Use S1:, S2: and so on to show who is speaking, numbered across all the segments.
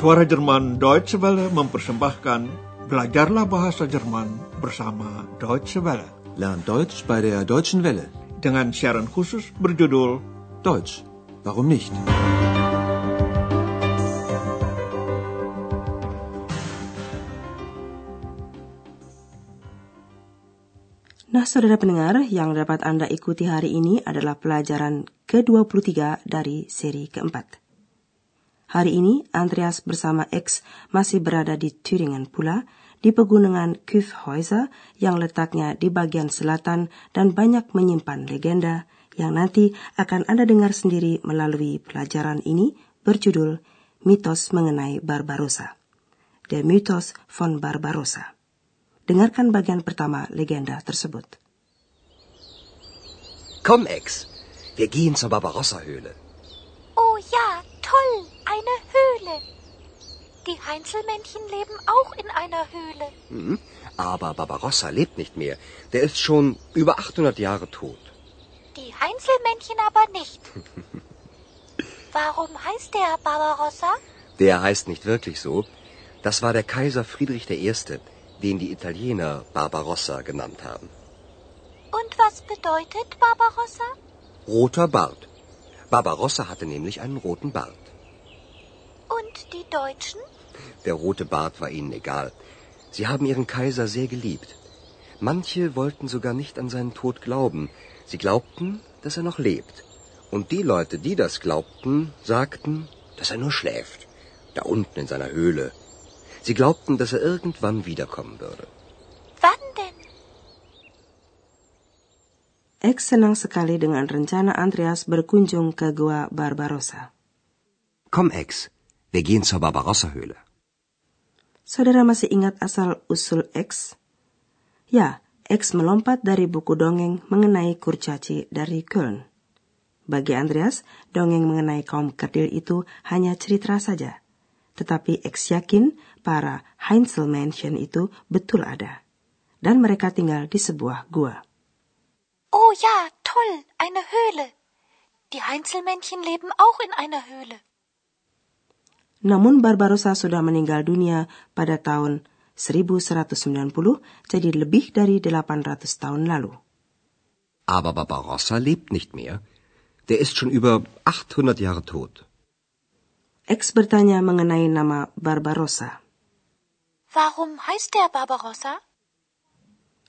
S1: Suara Jerman Deutsche Welle mempersembahkan Belajarlah Bahasa Jerman bersama Deutsche Welle.
S2: Lernt Deutsch bei der Deutschen Welle.
S1: Dengan siaran khusus berjudul
S2: Deutsch, warum nicht?
S3: Nah, saudara pendengar, yang dapat Anda ikuti hari ini adalah pelajaran ke-23 dari seri keempat. Hari ini, Andreas bersama X masih berada di Thüringen pula, di pegunungan Kyffhäuser yang letaknya di bagian selatan dan banyak menyimpan legenda yang nanti akan Anda dengar sendiri melalui pelajaran ini berjudul Mitos Mengenai Barbarossa. The Mythos von Barbarossa. Dengarkan bagian pertama legenda tersebut.
S4: Komm, Ex. Wir gehen zur Barbarossa-Höhle.
S5: Oh ja, toll, eine Höhle. Die Heinzelmännchen leben auch in einer Höhle.
S4: Mhm. Aber Barbarossa lebt nicht mehr. Der ist schon über 800 Jahre tot.
S5: Die Heinzelmännchen aber nicht. Warum heißt der Barbarossa?
S4: Der heißt nicht wirklich so. Das war der Kaiser Friedrich I., den die Italiener Barbarossa genannt haben.
S5: Und was bedeutet Barbarossa?
S4: Roter Bart. Barbarossa hatte nämlich einen roten Bart.
S5: Und die Deutschen?
S4: Der rote Bart war ihnen egal. Sie haben ihren Kaiser sehr geliebt. Manche wollten sogar nicht an seinen Tod glauben. Sie glaubten, dass er noch lebt. Und die Leute, die das glaubten, sagten, dass er nur schläft. Da unten in seiner Höhle. Sie glaubten, dass er irgendwann wiederkommen würde.
S5: Wann denn?
S3: X senang sekali dengan rencana Andreas berkunjung ke Gua Barbarossa.
S4: Komm, Ex. Wir gehen zur Barbarossa-Höhle.
S3: Saudara masih ingat asal-usul X? Ya, X melompat dari buku dongeng mengenai kurcaci dari Köln. Bagi Andreas, dongeng mengenai kaum kerdil itu hanya cerita saja. Tetapi X yakin para Heinzelmännchen itu betul ada. Dan mereka tinggal di sebuah gua.
S5: Oh ja, toll, eine Höhle. Die Heinzelmännchen leben auch in einer Höhle.
S3: Namun Barbarossa sudah meninggal dunia pada tahun 1190, jadi lebih dari 800 tahun lalu.
S4: Aber Barbarossa lebt nicht mehr. Der ist schon über 800 Jahre tot.
S3: X bertanya mengenai nama Barbarossa.
S5: Warum heißt der Barbarossa?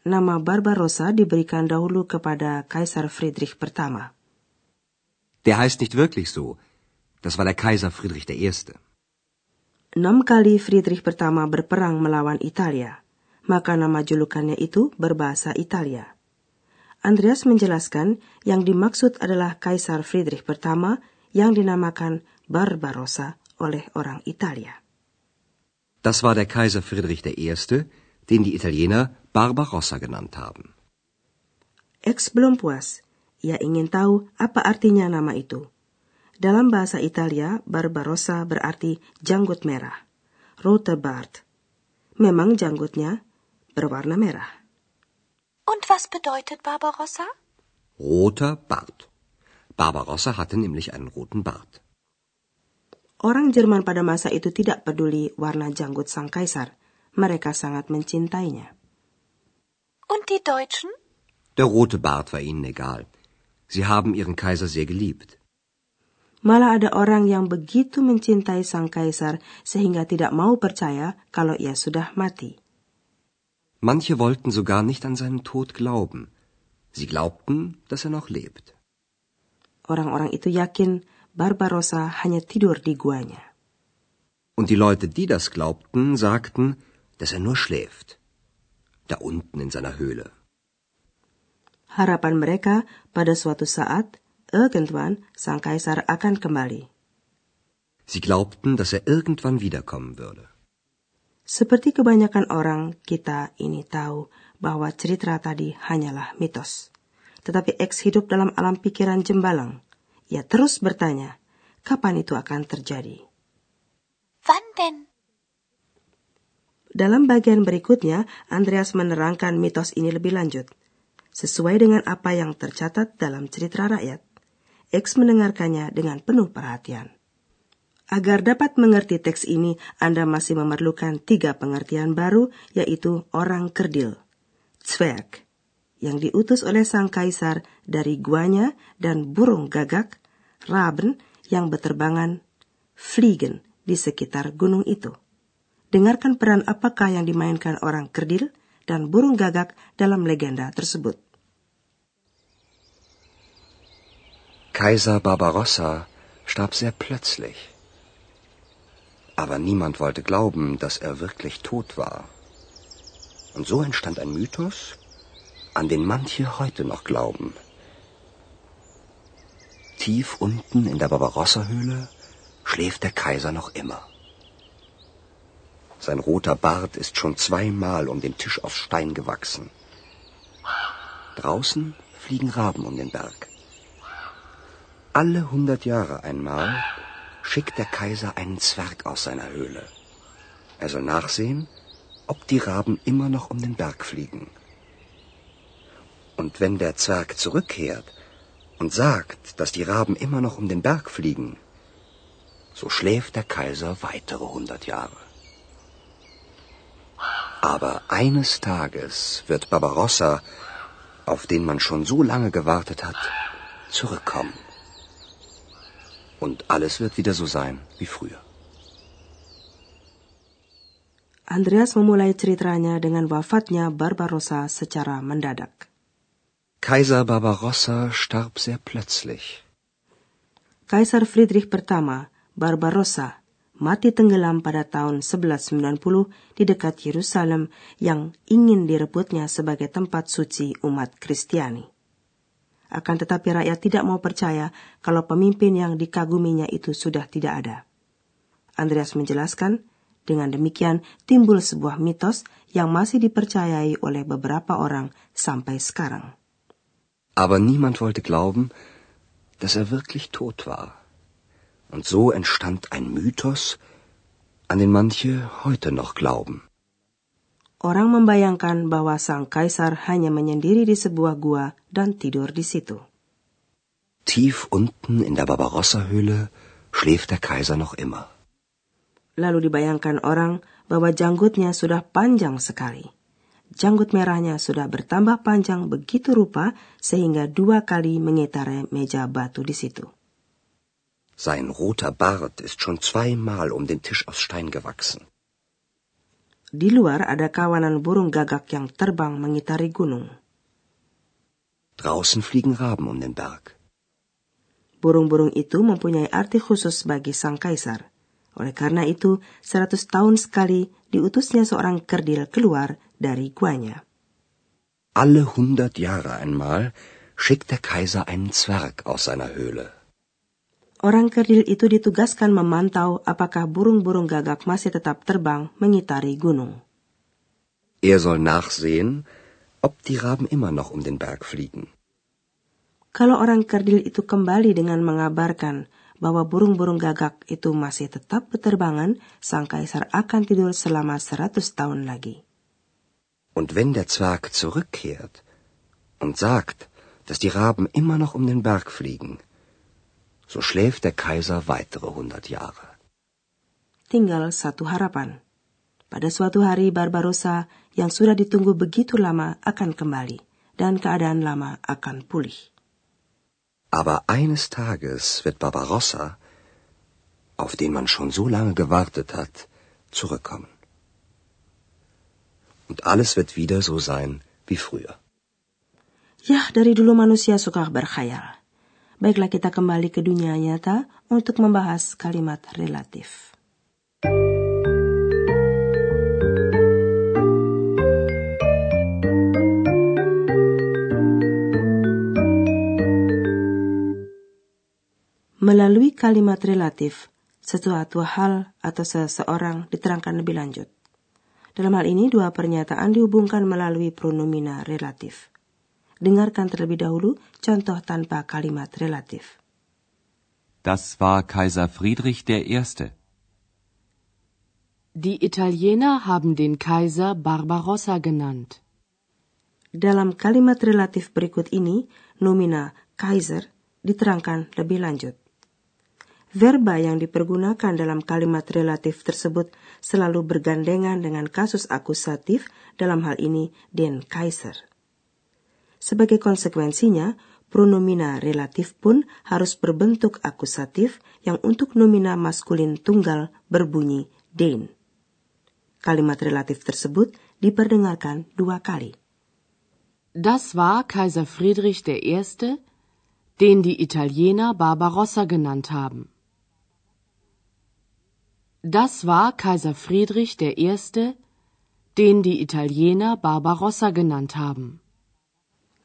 S3: Nama Barbarossa diberikan dahulu kepada Kaisar Friedrich pertama.
S4: Der heißt nicht wirklich so. Das war der Kaiser Friedrich I.
S3: Enam kali Friedrich pertama berperang melawan Italia, maka nama julukannya itu berbahasa Italia. Andreas menjelaskan yang dimaksud adalah Kaisar Friedrich pertama yang dinamakan Barbarossa oleh orang Italia.
S4: Das war der Kaiser Friedrich I., den die Italiener Barbarossa genannt haben.
S3: X belum puas. Ia ingin tahu apa artinya nama itu. Dalam bahasa Italia, Barbarossa berarti janggut merah. Rote Bart. Memang janggutnya berwarna merah.
S5: Und was bedeutet Barbarossa?
S4: Roter Bart. Barbarossa hatte nämlich einen roten Bart.
S3: Orang Jerman pada masa itu tidak peduli warna janggut sang kaisar. Mereka sangat mencintainya.
S5: Und die Deutschen?
S4: Der rote Bart war ihnen egal. Sie haben ihren Kaiser sehr geliebt.
S3: Malah ada orang yang begitu mencintai sang kaisar sehingga tidak mau percaya kalau ia sudah mati.
S4: Manche wollten sogar nicht an seinen Tod glauben. Sie glaubten, dass er noch lebt.
S3: Orang-orang itu yakin Barbarossa hanya tidur di guanya.
S4: Und die Leute, die das glaubten, sagten, dass er nur schläft. Da unten in seiner Höhle.
S3: Harapan mereka pada suatu saat, irgendwann, sang kaisar akan kembali.
S4: Sie glaubten, dass er irgendwann wiederkommen würde.
S3: Seperti kebanyakan orang, kita ini tahu bahwa cerita tadi hanyalah mitos. Tetapi X hidup dalam alam pikiran jembalang. Ia terus bertanya, kapan itu akan terjadi?
S5: Wann denn?
S3: Dalam bagian berikutnya, Andreas menerangkan mitos ini lebih lanjut. Sesuai dengan apa yang tercatat dalam cerita rakyat, X mendengarkannya dengan penuh perhatian. Agar dapat mengerti teks ini, Anda masih memerlukan tiga pengertian baru, yaitu orang kerdil, Zwerg, yang diutus oleh sang kaisar dari guanya, dan burung gagak, Raben, yang berterbangan, Fliegen, di sekitar gunung itu. Dengarkan peran apakah yang dimainkan orang kerdil dan burung gagak dalam legenda tersebut.
S4: Kaiser Barbarossa starb sehr plötzlich. Aber niemand wollte glauben, dass er wirklich tot war. Und so entstand ein Mythos, an den manche heute noch glauben. Tief unten in der Barbarossa-Höhle schläft der Kaiser noch immer. Sein roter Bart ist schon zweimal um den Tisch aus Stein gewachsen. Draußen fliegen Raben um den Berg. Alle hundert Jahre einmal schickt der Kaiser einen Zwerg aus seiner Höhle. Er soll nachsehen, ob die Raben immer noch um den Berg fliegen. Und wenn der Zwerg zurückkehrt und sagt, dass die Raben immer noch um den Berg fliegen, so schläft der Kaiser weitere hundert Jahre. Aber eines Tages wird Barbarossa, auf den man schon so lange gewartet hat, zurückkommen. Und alles wird wieder so sein wie früher.
S3: Andreas memulai ceritanya dengan wafatnya Barbarossa secara mendadak.
S4: Kaiser Barbarossa starb sehr plötzlich.
S3: Kaisar Friedrich pertama, Barbarossa, mati tenggelam pada tahun 1190 di dekat Yerusalem yang ingin direbutnya sebagai tempat suci umat Kristiani. Akan tetapi rakyat tidak mau percaya kalau pemimpin yang dikaguminya itu sudah tidak ada. Andreas menjelaskan, dengan demikian timbul sebuah mitos yang masih dipercayai oleh beberapa orang sampai sekarang.
S4: Aber niemand wollte glauben, dass er wirklich tot war. Und so entstand ein Mythos, an den manche heute noch glauben.
S3: Orang membayangkan bahwa sang kaisar hanya menyendiri di sebuah gua dan tidur di situ.
S4: Tief unten in der Barbarossa-Höhle schläft der Kaiser noch immer.
S3: Lalu dibayangkan orang bahwa janggutnya sudah panjang sekali. Janggut merahnya sudah bertambah panjang begitu rupa sehingga dua kali mengitari meja batu di situ.
S4: Sein roter Bart ist schon zweimal um den Tisch aus Stein gewachsen.
S3: Di luar ada kawanan burung gagak yang terbang mengitari gunung.
S4: Draußen fliegen Raben um den Berg.
S3: Burung-burung itu mempunyai arti khusus bagi sang kaisar. Oleh karena itu, seratus tahun sekali diutusnya seorang kerdil keluar dari guanya.
S4: Alle hundert Jahre einmal schickt der Kaiser einen Zwerg aus seiner Höhle.
S3: Orang kerdil itu ditugaskan memantau apakah burung-burung gagak masih tetap terbang mengitari gunung.
S4: Er soll nachsehen, ob die Raben immer noch um den Berg fliegen.
S3: Kalau orang kerdil itu kembali dengan mengabarkan bahwa burung-burung gagak itu masih tetap berterbangan, sang kaisar akan tidur selama seratus tahun lagi.
S4: Und wenn der Zwerg zurückkehrt und sagt, dass die Raben immer noch um den Berg fliegen, so schläft der Kaiser weitere hundert Jahre.
S3: Tinggal satu harapan. Pada suatu hari Barbarossa yang sudah ditunggu begitu lama akan kembali dan keadaan lama akan pulih.
S4: Aber eines Tages wird Barbarossa, auf den man schon so lange gewartet hat, zurückkommen. Und alles wird wieder so sein wie früher.
S3: Ya, dari dulu manusia suka berkhayal. Baiklah kita kembali ke dunia nyata untuk membahas kalimat relatif. Melalui kalimat relatif, sesuatu hal atau seseorang diterangkan lebih lanjut. Dalam hal ini, dua pernyataan dihubungkan melalui pronomina relatif. Dengarkan terlebih dahulu contoh tanpa kalimat relatif.
S6: Das war Kaiser Friedrich I.
S7: Die Italiener haben den Kaiser Barbarossa genannt.
S3: Dalam kalimat relatif berikut ini, nomina Kaiser diterangkan lebih lanjut. Verba yang dipergunakan dalam kalimat relatif tersebut selalu bergandengan dengan kasus akusatif, dalam hal ini den Kaiser. Sebagai konsekuensinya, pronomina relatif pun harus berbentuk akusatif yang untuk nomina maskulin tunggal berbunyi den. Kalimat relatif tersebut diperdengarkan dua kali.
S7: Das war Kaiser Friedrich I., den die Italiener Barbarossa genannt haben. Das war Kaiser Friedrich I., den die Italiener Barbarossa genannt haben.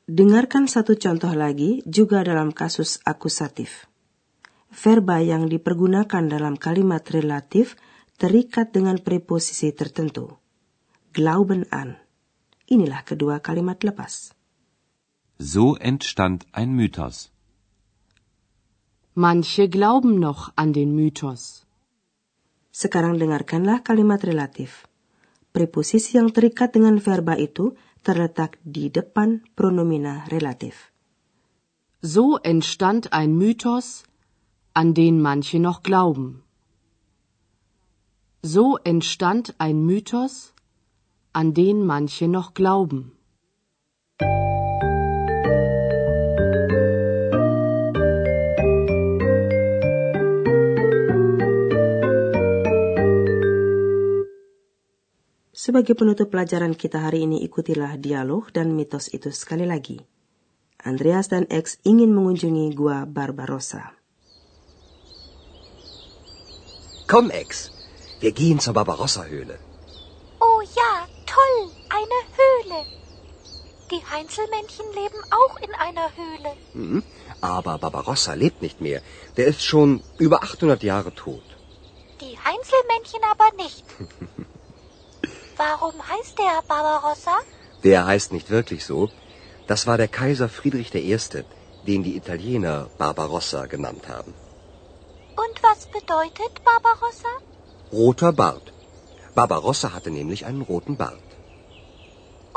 S3: Dengarkan satu contoh lagi juga dalam kasus akusatif. Verba yang dipergunakan dalam kalimat relatif terikat dengan preposisi tertentu. Glauben an. Inilah kedua kalimat lepas.
S6: So entstand ein Mythos.
S7: Manche glauben noch an den Mythos.
S3: Sekarang dengarkanlah kalimat relatif. Preposisi yang terikat dengan verba itu terletak di depan pronomina relatif.
S7: So entstand ein Mythos, an den manche noch glauben. So entstand ein Mythos, an den manche noch glauben.
S3: Sebagai penutup pelajaran kita hari ini, ikutilah dialog dan mitos itu sekali lagi. Andreas dan X ingin mengunjungi Gua Barbarossa.
S4: Komm, Ex, wir gehen zur Barbarossa-Höhle.
S5: Oh ja, toll, eine Höhle. Die Heinzelmännchen leben auch in einer Höhle.
S4: Mhm. Aber Barbarossa lebt nicht mehr. Der ist schon über 800 Jahre tot.
S5: Die Heinzelmännchen aber nicht. Warum heißt der Barbarossa?
S4: Der heißt nicht wirklich so. Das war der Kaiser Friedrich I., den die Italiener Barbarossa genannt haben.
S5: Und was bedeutet Barbarossa?
S4: Roter Bart. Barbarossa hatte nämlich einen roten Bart.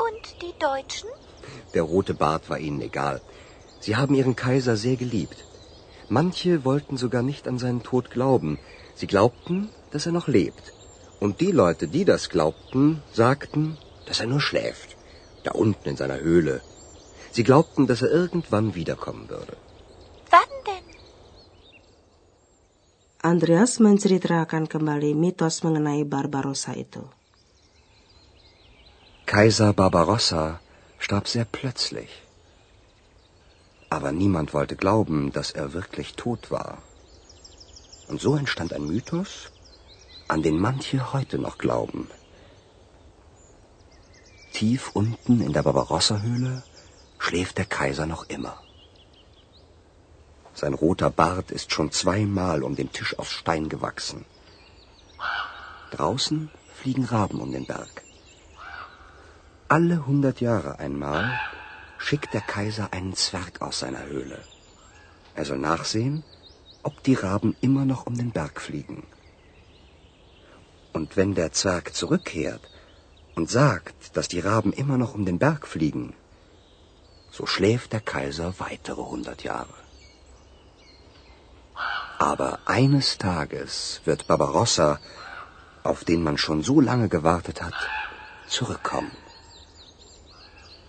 S5: Und die Deutschen?
S4: Der rote Bart war ihnen egal. Sie haben ihren Kaiser sehr geliebt. Manche wollten sogar nicht an seinen Tod glauben. Sie glaubten, dass er noch lebt. Und die Leute, die das glaubten, sagten, dass er nur schläft, da unten in seiner Höhle. Sie glaubten, dass er irgendwann wiederkommen würde.
S5: Wann denn?
S3: Andreas menceritakan kembali mitos mengenai Barbarossa itu.
S4: Kaiser Barbarossa starb sehr plötzlich. Aber niemand wollte glauben, dass er wirklich tot war. Und so entstand ein Mythos, an den manche heute noch glauben. Tief unten in der Barbarossa-Höhle schläft der Kaiser noch immer. Sein roter Bart ist schon zweimal um den Tisch aus Stein gewachsen. Draußen fliegen Raben um den Berg. Alle hundert Jahre einmal schickt der Kaiser einen Zwerg aus seiner Höhle. Er soll nachsehen, ob die Raben immer noch um den Berg fliegen. Und wenn der Zwerg zurückkehrt und sagt, dass die Raben immer noch um den Berg fliegen, so schläft der Kaiser weitere hundert Jahre. Aber eines Tages wird Barbarossa, auf den man schon so lange gewartet hat, zurückkommen.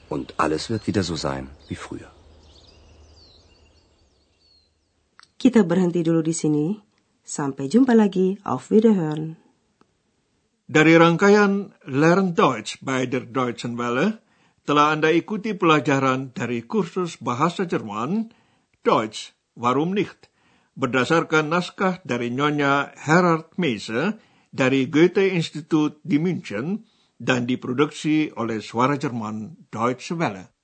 S4: Und alles wird wieder so sein wie früher.
S3: Kita berhenti dulu di sini. Sampai jumpa lagi. Auf Wiederhören.
S1: Dari rangkaian Learn Deutsch by der Deutschen Welle, telah Anda ikuti pelajaran dari kursus bahasa Jerman, Deutsch, warum nicht, berdasarkan naskah dari Nyonya Herard Meise dari Goethe Institut di München dan diproduksi oleh Suara Jerman Deutsche Welle.